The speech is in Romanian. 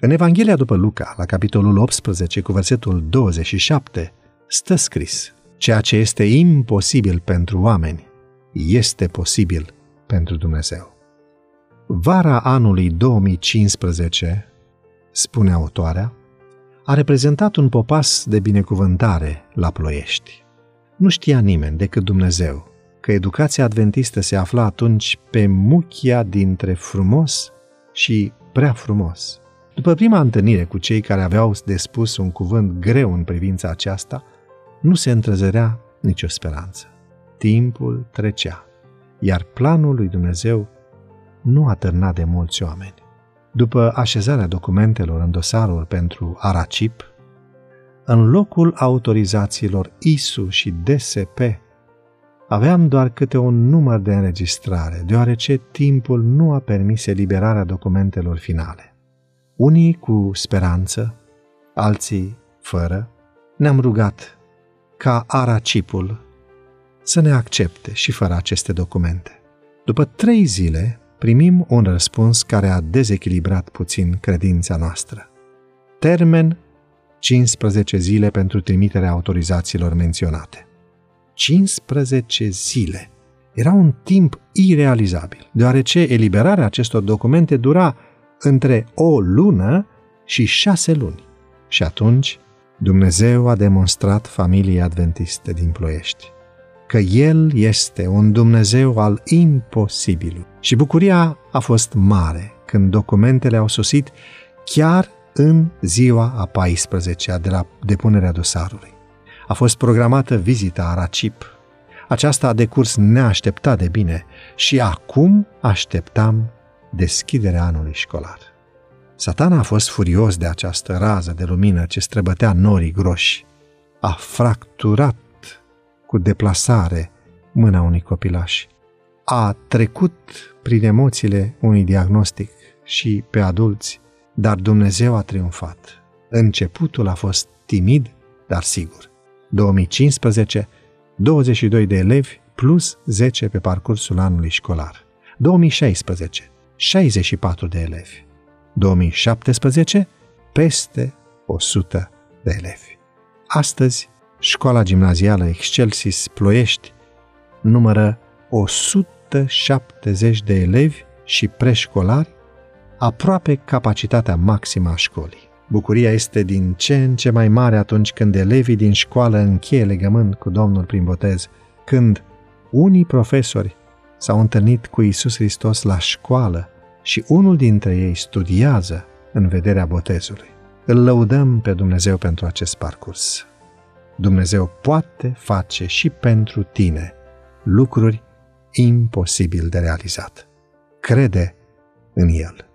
În Evanghelia după Luca, la capitolul 18, cu versetul 27, stă scris, ceea ce este imposibil pentru oameni, este posibil pentru Dumnezeu. Vara anului 2015, spune autoarea, a reprezentat un popas de binecuvântare la ploiești. Nu știa nimeni decât Dumnezeu că educația adventistă se afla atunci pe muchia dintre frumos și prea frumos. După prima întâlnire cu cei care aveau de spus un cuvânt greu în privința aceasta, nu se întrezărea nicio speranță. Timpul trecea, iar planul lui Dumnezeu nu atârna de mulți oameni. După așezarea documentelor în dosarul pentru Aracip, în locul autorizațiilor ISU și DSP, aveam doar câte un număr de înregistrare, deoarece timpul nu a permis eliberarea documentelor finale. Unii cu speranță, alții fără, ne-am rugat ca Aracipul să ne accepte și fără aceste documente. După trei zile, primim un răspuns care a dezechilibrat puțin credința noastră. Termen 15 zile pentru trimiterea autorizațiilor menționate. 15 zile. Era un timp irealizabil, deoarece eliberarea acestor documente dura între o lună și șase luni. Și atunci Dumnezeu a demonstrat familiei adventiste din Ploiești că El este un Dumnezeu al imposibilului. Și bucuria a fost mare când documentele au sosit chiar în ziua a 14-a de la depunerea dosarului. A fost programată vizita a Racip. Aceasta a decurs neașteptat de bine și acum așteptam deschiderea anului școlar. Satana a fost furios de această rază de lumină ce străbătea norii groși. A fracturat cu deplasare mâna unui copilaș. A trecut prin emoțiile unui diagnostic și pe adulți, dar Dumnezeu a triumfat. Începutul a fost timid, dar sigur. 2015, 22 de elevi plus 10 pe parcursul anului școlar. 2016, 64 de elevi. 2017, peste 100 de elevi. Astăzi, școala gimnazială Excelsis Ploiești numără 170 de elevi și preșcolari, aproape capacitatea maximă a școlii. Bucuria este din ce în ce mai mare atunci când elevii din școală încheie legământ cu Domnul prin botez, când unii profesori s-au întâlnit cu Isus Hristos la școală și unul dintre ei studiază în vederea botezului. Îl lăudăm pe Dumnezeu pentru acest parcurs. Dumnezeu poate face și pentru tine lucruri imposibil de realizat. Crede în El.